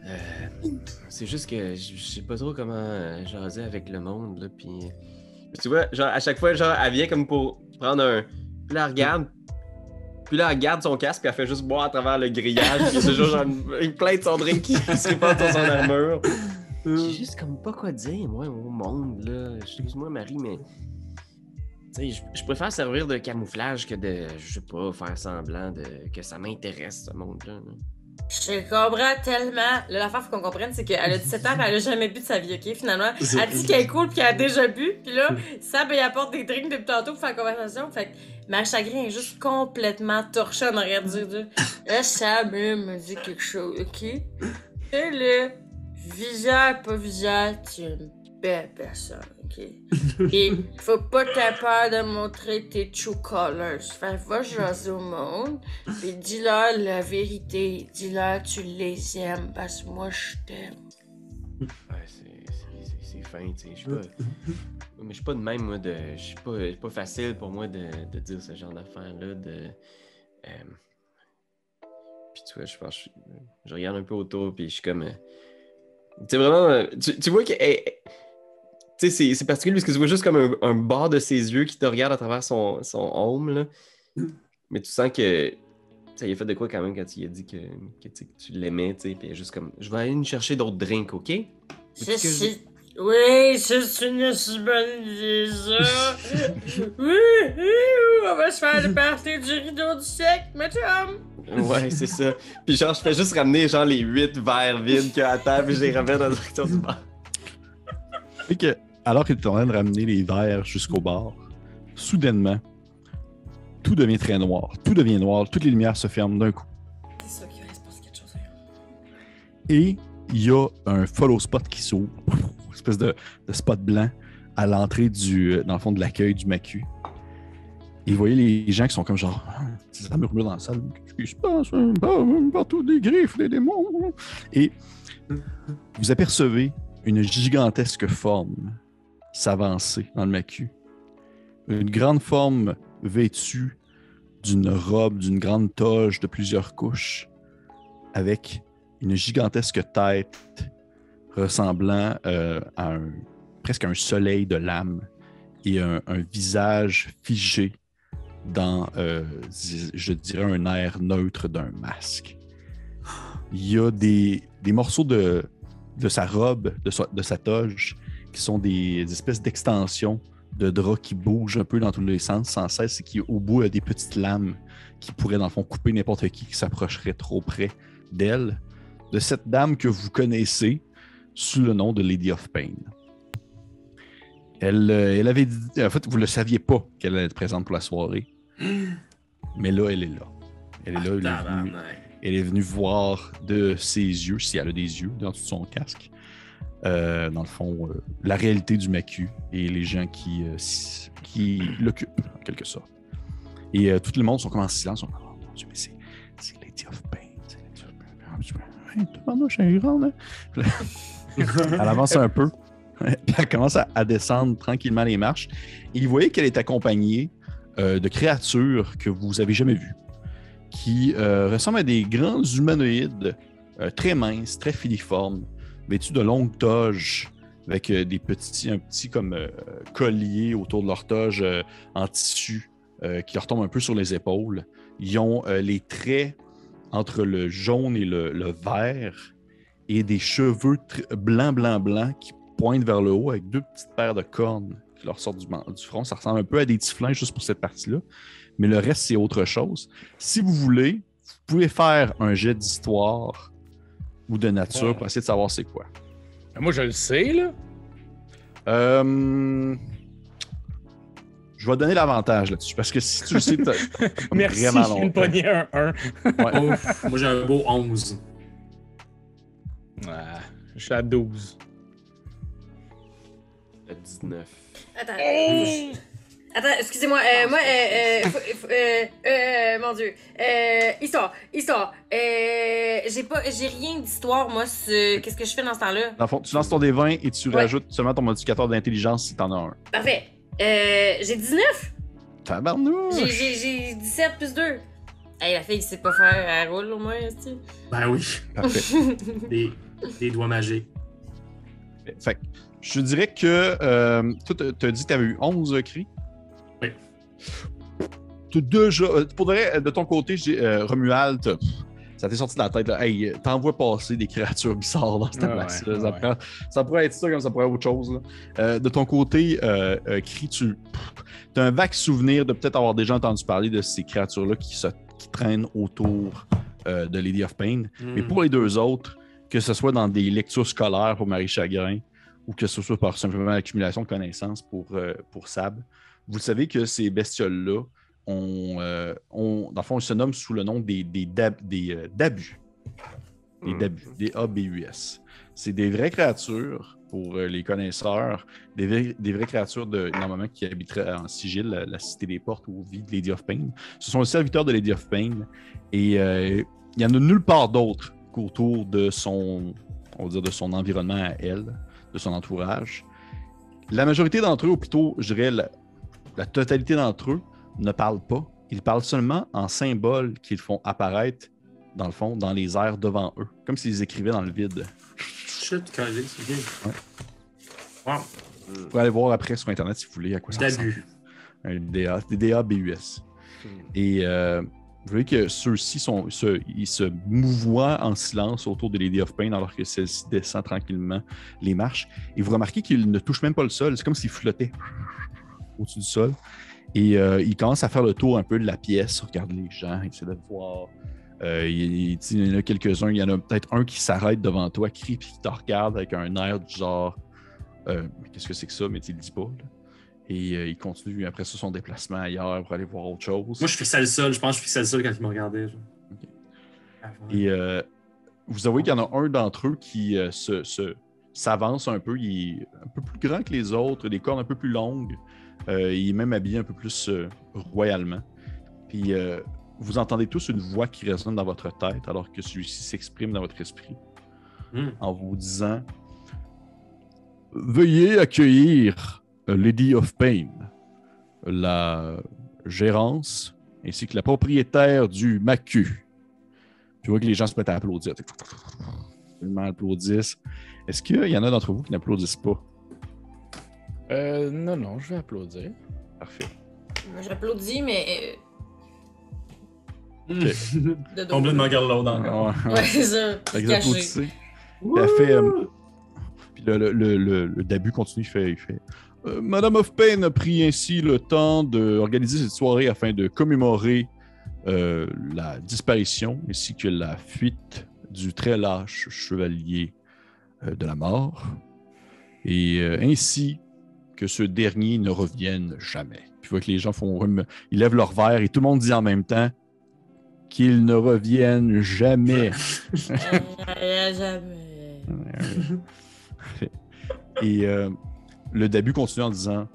Euh, c'est juste que je je sais pas trop comment euh, jaser avec le monde, là, puis. puis Tu vois, genre, à chaque fois, genre, elle vient comme pour prendre un. Puis là, elle regarde. Puis là, elle garde son casque, puis elle fait juste boire à travers le grillage, puis c'est juste genre une, une plein de son drink qui se répand dans son armure. J'ai juste comme pas quoi dire, moi, au monde, là. Excuse-moi, Marie, mais. Tu sais, je, je préfère servir de camouflage que de, je sais pas, faire semblant de que ça m'intéresse, ce monde-là. là. Je comprends tellement. Là, l'affaire, faut qu'on comprenne, c'est qu'elle a 17 ans, mais elle a jamais bu de sa vie, ok? Finalement, elle dit qu'elle est cool, puis qu'elle a déjà bu. Puis là, *laughs* Sam, il apporte des drinks depuis tantôt pour faire conversation. Fait que ma chagrin est juste complètement torchée en arrière du dire Là, Sam, là, me dit quelque chose, ok? Et le visage, pas visage, tu belle personne, ok? Et faut pas t'avoir peur de montrer tes true colors. Fait va jaser au monde. Puis dis-leur la vérité. Dis-leur tu les aimes parce que moi je t'aime. Ouais, c'est- c'est c'est- c'est fin, tu sais. Je suis pas. Mais je suis pas de même, moi, de. Je suis pas, c'est pas facile pour moi de, de dire ce genre d'affaires-là. De. euh, Puis tu vois, je. Je, regarde un peu autour, puis je suis comme. euh, Tu sais, vraiment. euh, Tu, tu vois que. Sais, c'est- c'est particulier parce que tu vois juste comme un, un bord de ses yeux qui te regarde à travers son, son home, là. Mais tu sens que. Ça y a fait de quoi quand même quand il a dit que, que, tu sais, que tu l'aimais, tu sais. Puis juste comme. Je vais aller nous chercher d'autres drinks, OK? Je-. Oui, suis une si bonne idée, ça. *laughs* oui, oui, on va se faire le party du rideau du siècle, ma chum. Ouais, c'est ça. Puis genre, je fais juste ramener genre les huit verres vides qu'il y a à table et je les ramène dans la direction du bar. Alors qu'il est en train de ramener les verres jusqu'au bar, soudainement, tout devient très noir. Tout devient noir. Toutes les lumières se ferment d'un coup. C'est sûr qu'il reste pas quelque chose. Et il y a un follow spot qui s'ouvre. Une espèce de, de spot blanc. à l'entrée du, euh, dans le fond de l'accueil du Macu. Et vous voyez les gens qui sont comme genre, Ah, ça murmure dans la salle, qu'est-ce qui se passe? hein? Ah, Partout des griffes, des démons. Et vous apercevez une gigantesque forme s'avancer dans le Macu. Une grande forme vêtue d'une robe, d'une grande toge de plusieurs couches, avec une gigantesque tête ressemblant euh, à un, presque un soleil de lame et un, visage figé dans, euh, je dirais, un air neutre d'un masque. Il y a des, des morceaux de, de sa robe, de de sa toge, qui sont des, des espèces d'extensions de draps qui bougent un peu dans tous les sens sans cesse et qui, au bout, a des petites lames qui pourraient, dans le fond, couper n'importe qui qui s'approcherait trop près d'elle, de cette dame que vous connaissez sous le nom de Lady of Pain. Elle, euh, elle avait dit, en fait, vous ne le saviez pas qu'elle allait être présente pour la soirée, *gasps* mais là, elle est là. Elle est là, elle est venue- Tabarnak. elle est venue voir de ses yeux, si elle a des yeux dans tout son casque, euh, dans le fond, euh, la réalité du Macu et les gens qui, euh, qui l'occupent, en quelque sorte. Et tout le monde sont comme en silence. comme, Oh mon Dieu, mais c'est, c'est Lady of Pain. c'est Lady of Pain. Ah, je elle avance un peu. *laughs* Elle commence à, descendre tranquillement les marches. Et vous voyez qu'elle est accompagnée de créatures que vous avez jamais vues qui ressemblent à des grands humanoïdes très minces, très filiformes, vêtus de longues toges avec euh, des petits, un petit comme euh, collier autour de leur toge euh, en tissu qui leur tombe un peu sur les épaules. Ils ont les traits entre le jaune et le, vert et des cheveux blancs, blancs, blancs qui pointent vers le haut avec deux petites paires de cornes qui leur sortent du, du front. Ça ressemble un peu à des tieflins juste pour cette partie-là. Mais le reste, c'est autre chose. Si vous voulez, vous pouvez faire un jet d'histoire ou de nature Ouais. pour essayer de savoir c'est quoi. Moi, je le sais, là. Euh, Je vais donner l'avantage là-dessus parce que si tu le sais, t'as *laughs* Merci, vraiment pogner un 1. Ouais. Ouf, moi j'ai un beau 11. Ah, je suis à 12. À 19. Attends. Attends, excusez-moi. euh, moi, euh, euh, faut- faut- euh, euh, mon Dieu. Euh, histoire, histoire. Euh, j'ai pas, j'ai rien d'histoire, moi. sur- Qu'est-ce que je fais dans ce temps-là? Dans le fond, tu lances ton D20 et tu Ouais. rajoutes seulement ton modificateur d'intelligence si t'en as un. Parfait. Euh, j'ai 19. Tabarnouche! J'ai, j'ai, j'ai 17 plus 2. Hey, la fille, sait pas faire. Elle roule au moins, tu Ben oui, Parfait. *laughs* des, des doigts magiques. Fait que je te dirais que euh, toi, t'as- t'as dit que t'avais eu 11 cris? Euh, Pour de, vrai, de ton côté, euh, Romuald, ça t'est sorti de la tête. Là. Hey, t'envoies passer des créatures bizarres dans cette Ouais, place-là. ouais, ça, ouais. prend- ça pourrait être ça comme ça pourrait être autre chose. Euh, de ton côté, euh, euh, Cri, tu as un vague souvenir de peut-être avoir déjà entendu parler de ces créatures-là qui, se, qui traînent autour euh, de Lady of Pain. Mais Hmm. pour les deux autres, que ce soit dans des lectures scolaires pour Marie Chagrin ou que ce soit par simplement l'accumulation de connaissances pour, euh, pour Sab, vous savez que ces bestioles-là, ont, euh, ont- dans le fond, ils se nomment sous le nom des, des, dab- des, euh, dabus. Des Hmm. dabus, des ABUS. C'est des vraies créatures, pour euh, les connaisseurs, des, vrais- des vraies créatures de, normalement qui habiteraient en sigil, la, la cité des portes ou vie de Lady of Pain. Ce sont les serviteurs de Lady of Pain et euh, il n'y en a nulle part d'autre qu'autour de son, on va dire, de son environnement à elle, de son entourage. La majorité d'entre eux, ou plutôt, je dirais, la, totalité d'entre eux, ne parlent pas. Ils parlent seulement en symboles qu'ils font apparaître, dans le fond, dans les airs devant eux, comme s'ils écrivaient dans le vide. Shit, collé, c'est bien. Ouais. Wow, Vous pouvez aller voir après sur Internet si vous voulez à quoi ça ressemble. un DA, des DA BUS. Et euh, vous voyez que ceux-ci sont, se, ils se mouvoient en silence autour de Lady of Pain alors que celle-ci descend tranquillement les marches. Et vous remarquez qu'ils ne touchent même pas le sol. C'est comme s'ils flottaient au-dessus du sol. Et euh, ils commencent à faire le tour un peu de la pièce, regarder les gens, essayer de voir. Euh, il, il- il y en a quelques-uns. Il y en a peut-être un qui s'arrête devant toi, crie, puis qui te regarde avec un air du genre euh, Qu'est-ce que c'est que ça? Mais tu le dis pas. là. Et il continue après ça son déplacement ailleurs pour aller voir autre chose. Moi, je fixais le sol. Je pense que je fixais le sol quand il me regardait. Ah, ouais. Et vous avouez qu'il y en a un d'entre eux qui se, se- s'avance un peu. Il est un peu plus grand que les autres, des cornes un peu plus longues. Euh, il est même habillé un peu plus euh, royalement. Puis euh, vous entendez tous une voix qui résonne dans votre tête alors que celui-ci s'exprime dans votre esprit Hmm. en vous disant Veuillez accueillir euh, Lady of Pain, la gérance ainsi que la propriétaire du Macu. Puis vous voyez que les gens se mettent à applaudir. Tellement applaudissent. Est-ce qu'il y en a d'entre vous qui n'applaudissent pas? Euh, non, non, je vais applaudir. Parfait. J'applaudis, mais Hmm. *laughs* de dos. Complètement garde-l'autre encore? Ouais, Ouais, c'est ça. Fait que applaudissez. Elle fait, euh, puis le, le, le, le- le Dabu continue, il fait, il fait Euh, Madame of Pain a pris ainsi le temps d'organiser cette soirée afin de commémorer euh, la disparition ainsi que la fuite du très lâche chevalier euh, de la mort, et euh, ainsi que ce dernier ne revienne jamais. Puis vous voyez que les gens font, ils lèvent leur verre et tout le monde dit en même temps qu'il ne revienne jamais. *laughs* Euh, jamais. Et euh, le début continue en disant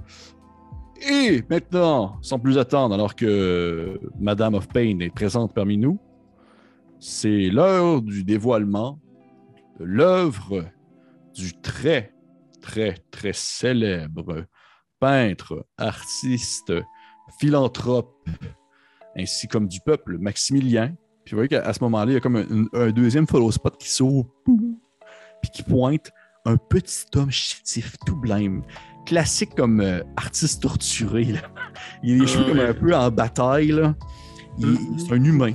Et maintenant, sans plus attendre, alors que Madame of Pain est présente parmi nous, c'est l'heure du dévoilement de l'œuvre du très, très, très célèbre peintre, artiste, philanthrope, ainsi comme du peuple, Maximilien. Puis vous voyez qu'à ce moment-là, il y a comme un, un deuxième follow spot qui s'ouvre, puis qui pointe un petit homme chétif, tout blême, classique comme euh, artiste torturé. Là. *laughs* Il a les cheveux comme un peu en bataille. Là. Il- C'est un humain.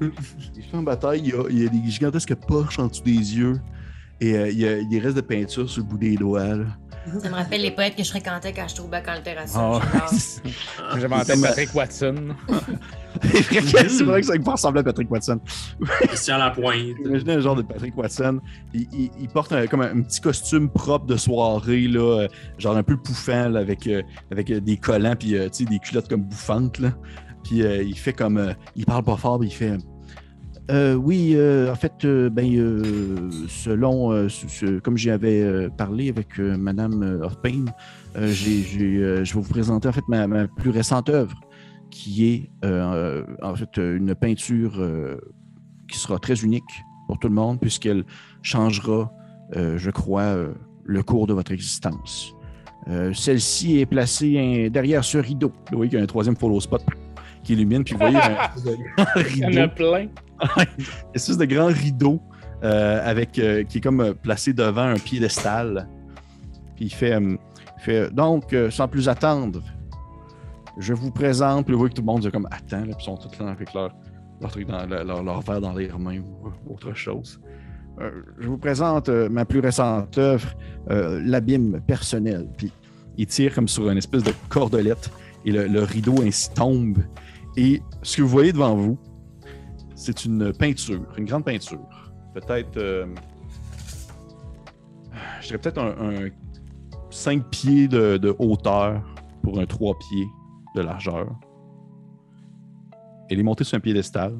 *laughs* Les cheveux en bataille, il a, il a des gigantesques poches en dessous des yeux. Et euh, il y a il y a des restes de peinture sur le bout des doigts. là. Ça me rappelle les poètes que je fréquentais quand je trouvais quand le terrasse. Ah, J'avais en tête Patrick Watson. *laughs* c'est vrai que ça me ressemblait à Patrick Watson. Christian Lapointe. Imaginez un genre de Patrick Watson. Il, il- il porte un- comme un, un petit costume propre de soirée, là, euh, genre un peu pouffant, là, avec, euh, avec euh, des collants, puis euh, des culottes comme bouffantes. Là. Puis euh, il fait comme. euh, il parle pas fort, puis il fait. Euh, oui, euh, en fait, euh, ben, euh, selon, parlé avec Madame of Pain, j'ai- j'ai, euh, je vais vous présenter en fait ma, ma plus récente œuvre, qui est en fait une peinture qui sera très unique pour tout le monde, puisqu'elle changera, je crois, le cours de votre existence. Celle-ci est placée hein, derrière ce rideau. Vous voyez qu'il y a un troisième follow spot qui illumine, puis vous voyez un espèce de grand Il y en *laughs* rideau a plein. espèce de grand rideau euh, avec, euh, qui est comme euh, placé devant un piédestal. Puis il fait, euh, il fait donc, euh, sans plus attendre, je vous présente. Puis vous voyez que tout le monde est comme attends, là, puis ils sont tous là avec leur, leur, truc dans, leur, leur- leur verre dans les mains ou autre chose. Euh, je vous présente euh, ma plus récente œuvre, euh, L'abîme personnel. Puis il tire comme sur une espèce de cordelette et le, le rideau ainsi tombe. Et ce que vous voyez devant vous, c'est une peinture, une grande peinture. Peut-être. euh, je dirais peut-être un, un 5 pieds de, de hauteur pour un 3 pieds de largeur. Elle est montée sur un piédestal.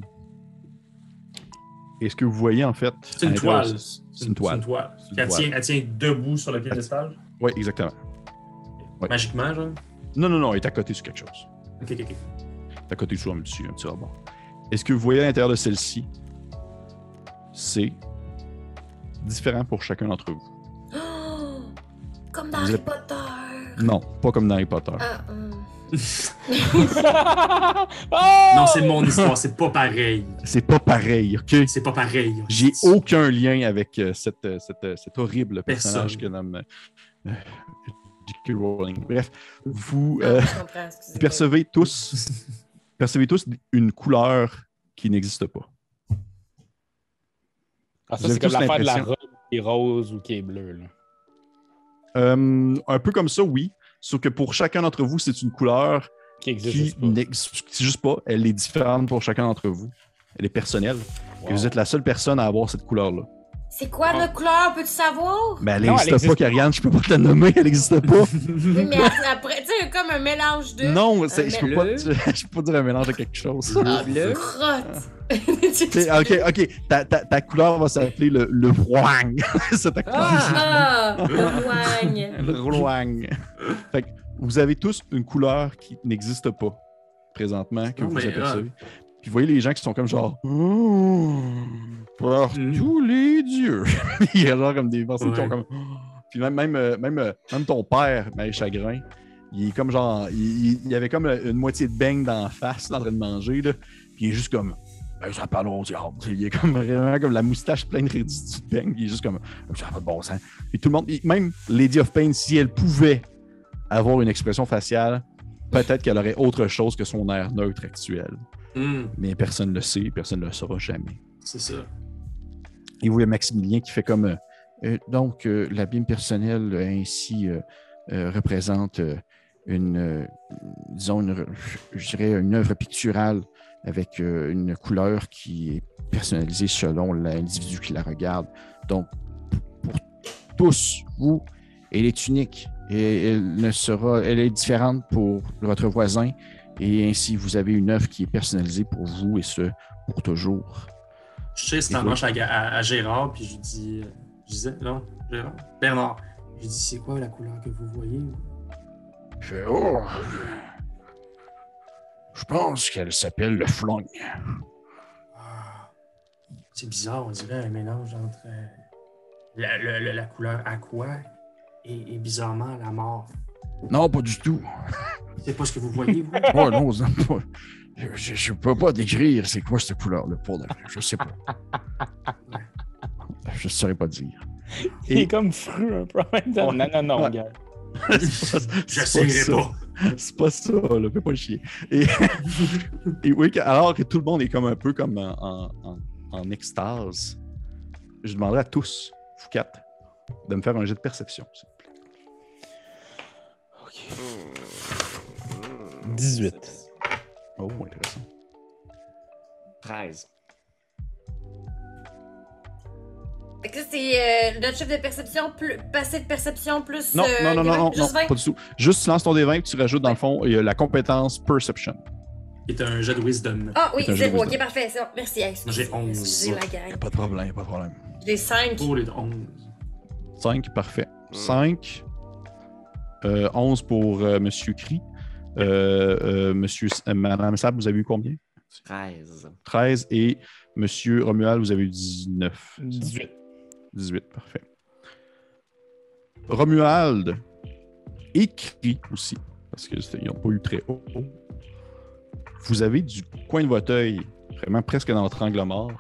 Et ce que vous voyez en fait. C'est une toile. C'est une toile. C'est une toile. C'est une Elle toile. tient, elle tient debout sur le piédestal? Oui, exactement. Ouais. Magiquement, genre? Non, non, non, elle est à côté sur quelque chose. Ok, ok, ok. Elle est à côté sur un petit, un petit rebord. Et ce que vous voyez à l'intérieur de celle-ci, c'est différent pour chacun d'entre vous? Oh, *gasps* comme dans Vous Harry êtes- Potter. Non, pas comme dans Harry Potter. Ah, hum. *laughs* *laughs* Oh! Non, c'est mon histoire, c'est pas pareil. C'est pas pareil, OK? C'est pas pareil. J'ai aucun lien avec euh, cette, euh, cette, euh, cet horrible personnage Personne. que nomme euh, J.K. Rowling. Bref, vous, Ah, euh, vous percevez tous, percevez tous une couleur qui n'existe pas. Ah, ça, c'est comme l'affaire de la robe qui est rose ou qui est bleue. Là. Euh, un peu comme ça, oui. Sauf que pour chacun d'entre vous, c'est une couleur Qui n'existe juste pas. Elle est différente pour chacun d'entre vous. Elle est personnelle. Et vous êtes la seule personne à avoir cette couleur-là. C'est quoi notre couleur, peux-tu savoir? Mais elle n'existe pas, Karianne, je peux pas te la nommer, elle n'existe pas. *laughs* Oui, mais après, tu sais, comme un mélange de. non, je peux pas, *laughs* je peux pas dire un mélange de quelque chose. Ah, Le- crotte. C'est- *laughs* ok, ok, ta, ta, ta couleur va s'appeler le, le Wang. c'est ta couleur. Ah, le roigne. Le Wang. fait que vous avez tous une couleur qui n'existe pas présentement, que Oh, vous apercevez. Puis vous voyez les gens qui sont comme genre. Oh, par tous les dieux. *laughs* Il y a genre comme des personnes qui ont comme. Puis même, même, euh, même, euh, même ton père, Marie Chagrin, il est comme genre. Il, il- avait comme une moitié de beigne dans la face, là, en train de manger, là. Puis il est juste comme. Ben, ça parle au diable. Il est comme vraiment comme la moustache pleine de beigne. Il est juste comme. Ça n'a pas de bon sens. Puis tout le monde, même Lady of Pain, si elle pouvait avoir une expression faciale, peut-être qu'elle aurait autre chose que son air neutre actuel. Hmm, Mais personne ne le sait, personne ne le saura jamais. c'est ça. Et vous, il y a Maximilien qui fait comme. euh, euh, donc, euh, l'abîme personnel euh, ainsi euh, représente une, disons, une, je dirais, une œuvre picturale avec une couleur qui est personnalisée selon l'individu qui la regarde. Donc, pour tous, vous, elle est unique et elle ne sera, elle est différente pour votre voisin et ainsi vous avez une œuvre qui est personnalisée pour vous et ce pour toujours. Je sais, c'est Et en toi? manche à, à- à Gérard, puis je lui dis. euh, Je disais, non, Gérard? Bernard. Je lui dis, c'est quoi la couleur que vous voyez? Je fais, oh, je pense qu'elle s'appelle le flogne. Ah, c'est bizarre, on dirait un mélange entre euh, la, la- la- la couleur aqua et, et bizarrement la mort. Non, pas du tout. C'est pas ce que vous voyez, vous? *laughs* Oh non, non, pas- je, je peux pas décrire c'est quoi cette couleur-là pour de. Je sais pas. *laughs* Je ne saurais pas dire. Il Et- est comme fru un peu. Non, non, non, Ouais. gars. *laughs* J'essayerai ça. pas. C'est pas ça, là, fais pas chier. Et, et oui, alors que tout le monde est comme un peu comme en, en- en- en extase, je demanderai à tous, vous quatre, de me faire un jet de perception. 18. Oh, intéressant. 13. Fait que c'est euh, notre chiffre de perception, plus, passé de perception plus. Non, euh, non, non, non, non, juste non, 20. pas du tout. Juste tu lances ton D20 et tu rajoutes dans le fond il y a la compétence Perception. C'est un jet de wisdom. Ah oui, jeu zéro. Ok, parfait. bon. Merci. Hey, J'ai 11. Excusez la Y a gang. pas de problème, y a pas de problème. J'ai 5. Pour les 11. 5, parfait. 5. 11 pour euh, Monsieur Cri. Euh, euh, Monsieur, euh, Madame Sab, vous avez eu combien? 13. 13. Et Monsieur Romuald, vous avez eu 19. 18. 18, parfait. Romuald écrit aussi, parce qu'ils n'ont pas eu très haut. Vous avez du coin de votre œil, vraiment presque dans votre angle mort,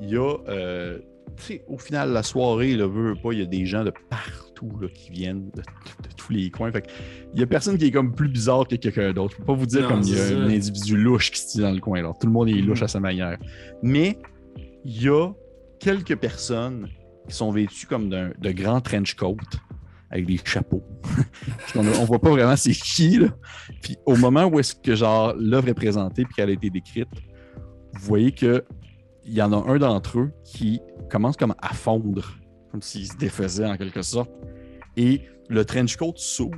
il y a, euh, tu sais, au final, la soirée, le veut, veut pas, il y a des gens de partout là, qui viennent de, de- de tous les coins. Fait il y a personne qui est comme plus bizarre que quelqu'un d'autre. Je peux pas vous dire Non, comme il y a un individu louche qui se tient dans le coin. Tout le monde est louche Mhm. à sa manière. Mais il y a quelques personnes qui sont vêtues comme de grands trench coats avec des chapeaux. *laughs* On, on voit pas vraiment c'est qui, là. Puis au moment où est-ce que genre l'œuvre est présentée puis qu'elle a été décrite, vous voyez que il y en a un d'entre eux qui commence comme à fondre, comme s'il se défaisait en quelque sorte. Et le trench coat s'ouvre,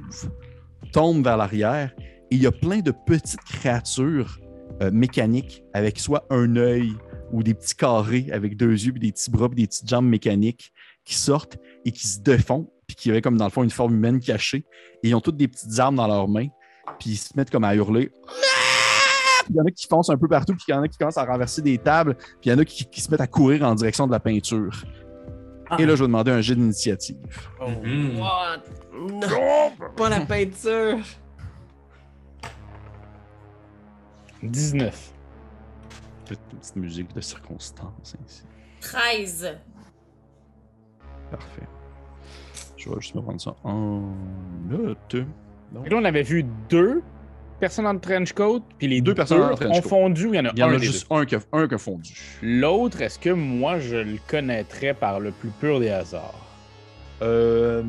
tombe vers l'arrière, et il y a plein de petites créatures euh, mécaniques avec soit un œil ou des petits carrés avec deux yeux, puis des petits bras, puis des petites jambes mécaniques qui sortent et qui se défont, puis qui auraient comme dans le fond une forme humaine cachée. Et ils ont toutes des petites armes dans leurs mains, puis ils se mettent comme à hurler. Il y en a qui foncent un peu partout, puis il y en a qui commencent à renverser des tables, puis il y en a qui se mettent à courir en direction de la peinture. Ah. Et là, je vais demander un jet d'initiative. Mhm. What? Non! Pas la peinture! 19. Petite, petite musique de circonstance ainsi. 13. Parfait. Je vais juste me prendre ça en note. Que Là, on avait vu deux personnes en trench coat, puis les Deux deux, personnes en trench ont fondu, il y en a Il y en a juste un qui a, un qui a fondu. L'autre, est-ce que moi, je le connaîtrais par le plus pur des hasards? Euh,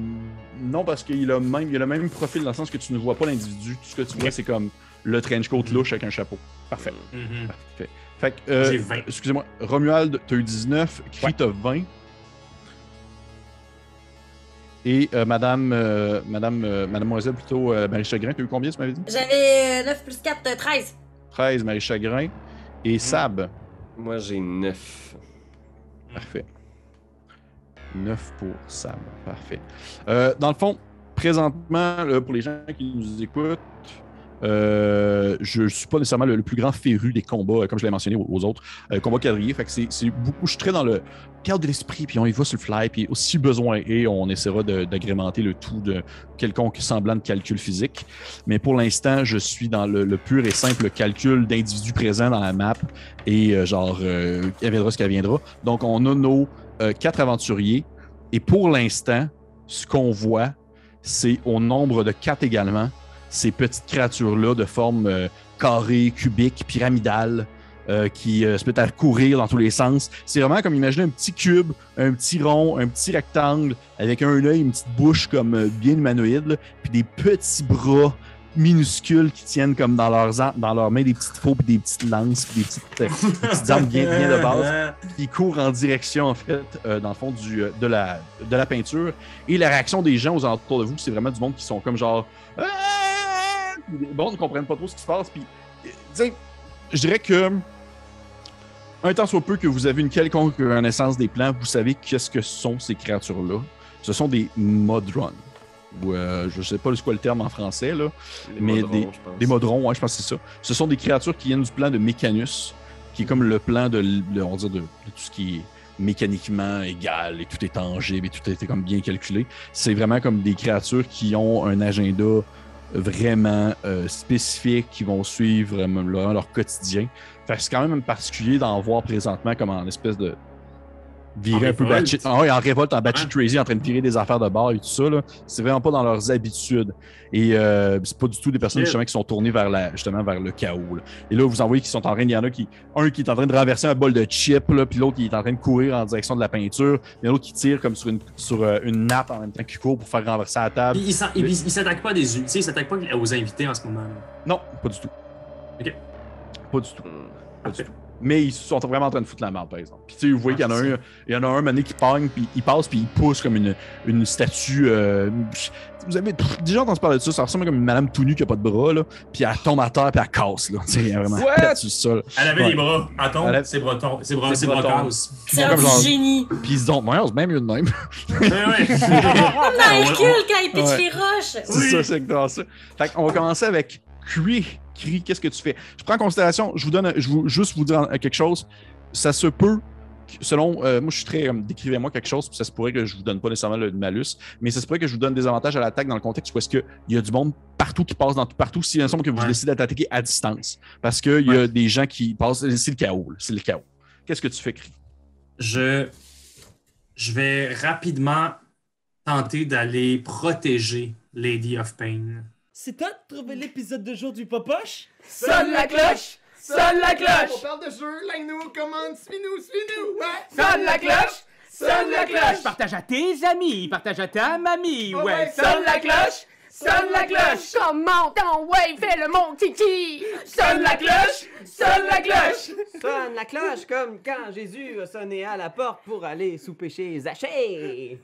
non, parce qu'il a, même, il a le même profil dans le sens que tu ne vois pas l'individu. Tout ce que tu vois, c'est comme le trench coat louche avec un chapeau. Parfait. Mhm. Parfait. Fait que, euh, J'ai 20. excusez-moi, Romuald, t'as eu 19, Cri, Ouais. t'as 20. Et euh, Madame, euh, Madame, euh, Mademoiselle plutôt, euh, Marie Chagrin, tu as eu combien, tu m'avais dit? J'avais euh, 9 plus 4, euh, 13. 13, Marie Chagrin. Et Sab? Moi, j'ai 9. Parfait. 9 pour Sam. Parfait. Euh, dans le fond, présentement, là, pour les gens qui nous écoutent, euh, je ne suis pas nécessairement le, plus grand féru des combats, euh, comme je l'ai mentionné aux, autres, euh, combats quadrillés. Fait que c'est beaucoup, je suis très dans le cadre de l'esprit, puis on y va sur le fly, puis aussi besoin et on essaiera d'agrémenter le tout de quelconque semblant de calcul physique. Mais pour l'instant, je suis dans le, pur et simple calcul d'individus présents dans la map et genre, il viendra ce qu'elle viendra. Donc, on a nos quatre aventuriers et pour l'instant, ce qu'on voit, c'est au nombre de quatre également, ces petites créatures-là de forme euh, carrée, cubique, pyramidale, euh, qui euh, se mettent à courir dans tous les sens. C'est vraiment comme imaginer un petit cube, un petit rond, un petit rectangle, avec un œil, une petite bouche comme euh, bien humanoïde, là, puis des petits bras minuscules qui tiennent comme dans leurs, dans leurs mains des petites faux, puis des petites lances, puis des petites, euh, petites armes bien, bien de base qui court en direction, en fait, euh, dans le fond, du, euh, de, la, de la peinture. Et la réaction des gens aux alentours de vous, c'est vraiment du monde qui sont comme genre. Ah! Les gens ne comprennent pas trop ce qui se passe. Puis, euh, je dirais que. Un temps soit peu que vous avez une quelconque connaissance des plans, vous savez qu'est-ce que sont ces créatures-là. Ce sont des modrons. Ou euh, je sais pas c'est quoi le terme en français, là. Les Mais modrons, des-. Des modrons, ouais, je pense que c'est ça. Ce sont des créatures qui viennent du plan de Mécanus, qui est comme le plan de, on va dire de, de tout ce qui est mécaniquement égal et tout est tangible et tout a été comme bien calculé. C'est vraiment comme des créatures qui ont un agenda vraiment euh, spécifique, qui vont suivre vraiment leur, quotidien. C'est quand même particulier d'en voir présentement comme en espèce de virer En un peu batshit. Ah en révolte, en batshit Ouais. crazy, en train de tirer des affaires de bar et tout ça. là. C'est vraiment pas dans leurs habitudes. Et euh, c'est pas du tout des personnes Yeah. justement qui sont tournées vers la, justement vers le chaos. là. Et là, vous en voyez qui sont en train, il y en a qui, un qui est en train de renverser un bol de chip, là, puis l'autre qui est en train de courir en direction de la peinture, il y en a l'autre qui tire comme sur une, sur euh, une nappe en même temps qu'il court pour faire renverser la table. Puis il s'en- il il s'attaque pas à des, tu sais, il s'attaque pas aux invités en ce moment. Non, pas du tout. Ok. Pas du tout. Pas du tout. Mais ils sont vraiment en train de foutre la merde, par exemple. Puis tu sais, vous voyez Ah, qu'il y en a un, il y en a un mané qui pogne, puis il passe, puis il pousse comme une, une statue. euh, vous avez pff, déjà entendu parler de ça, ça ressemble comme une madame tout nue qui a pas de bras, là, puis elle tombe à terre, puis elle casse, là. Tu sais, elle vraiment What? pète sur le sol. Elle avait Ouais. les bras. Attends, Elle a- c'est breton. C'est bras, C'est c'est breton. brocas. Puis C'est un genre- génie. Puis ils se disent, ouais, c'est même mieux de même. Ouais, ouais. *laughs* Comme dans Hercule quand il pitch Ouais. les roches. C'est ça, c'est exactement ça. Fait qu'on va commencer avec Cri. Cri, qu'est-ce que tu fais? Je prends en considération, je vous donne, je vous, juste vous dire quelque chose. Ça se peut, selon, euh, moi je suis très, euh, décrivez-moi quelque chose, puis ça se pourrait que je vous donne pas nécessairement le malus, mais ça se pourrait que je vous donne des avantages à l'attaque dans le contexte où est-ce qu'il y a du monde partout qui passe dans tout partout, si il semble que vous Ouais. décidez d'attaquer à distance. Parce qu'il y a des gens qui passent, c'est le chaos, c'est le chaos. Qu'est-ce que tu fais, Cri? je, je vais rapidement tenter d'aller protéger Lady of Pain. C'est toi de trouver l'épisode de jour du Popoche? Sonne la cloche! Sonne la On cloche! parle de jeu, like-nous, commande, suis-nous, suis-nous, ouais! Sonne la cloche! Sonne la cloche! Partage à tes amis, partage à ta mamie, Ouais, ouais. Sonne la cloche! Sonne la cloche! Comment ton ouais, fais le mon titi! Sonne la cloche! Sonne la cloche! Sonne la cloche comme quand Jésus a sonné à la porte pour aller souper chez Zachée.